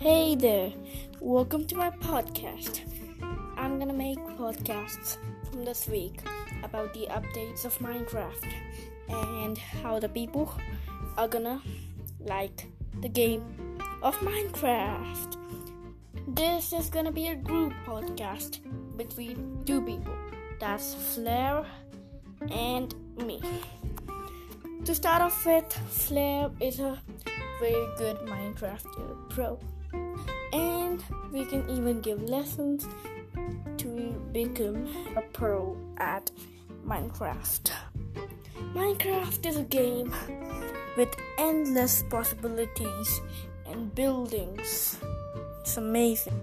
Hey there, welcome to my podcast. I'm gonna make podcasts from this week about the updates of Minecraft and how the people are gonna like the game of Minecraft. This is gonna be a group podcast between two people that's Flair and me. To start off with, Flair is a very good Minecraft uh, pro, and we can even give lessons to become a pro at Minecraft. Minecraft is a game with endless possibilities and buildings. It's amazing.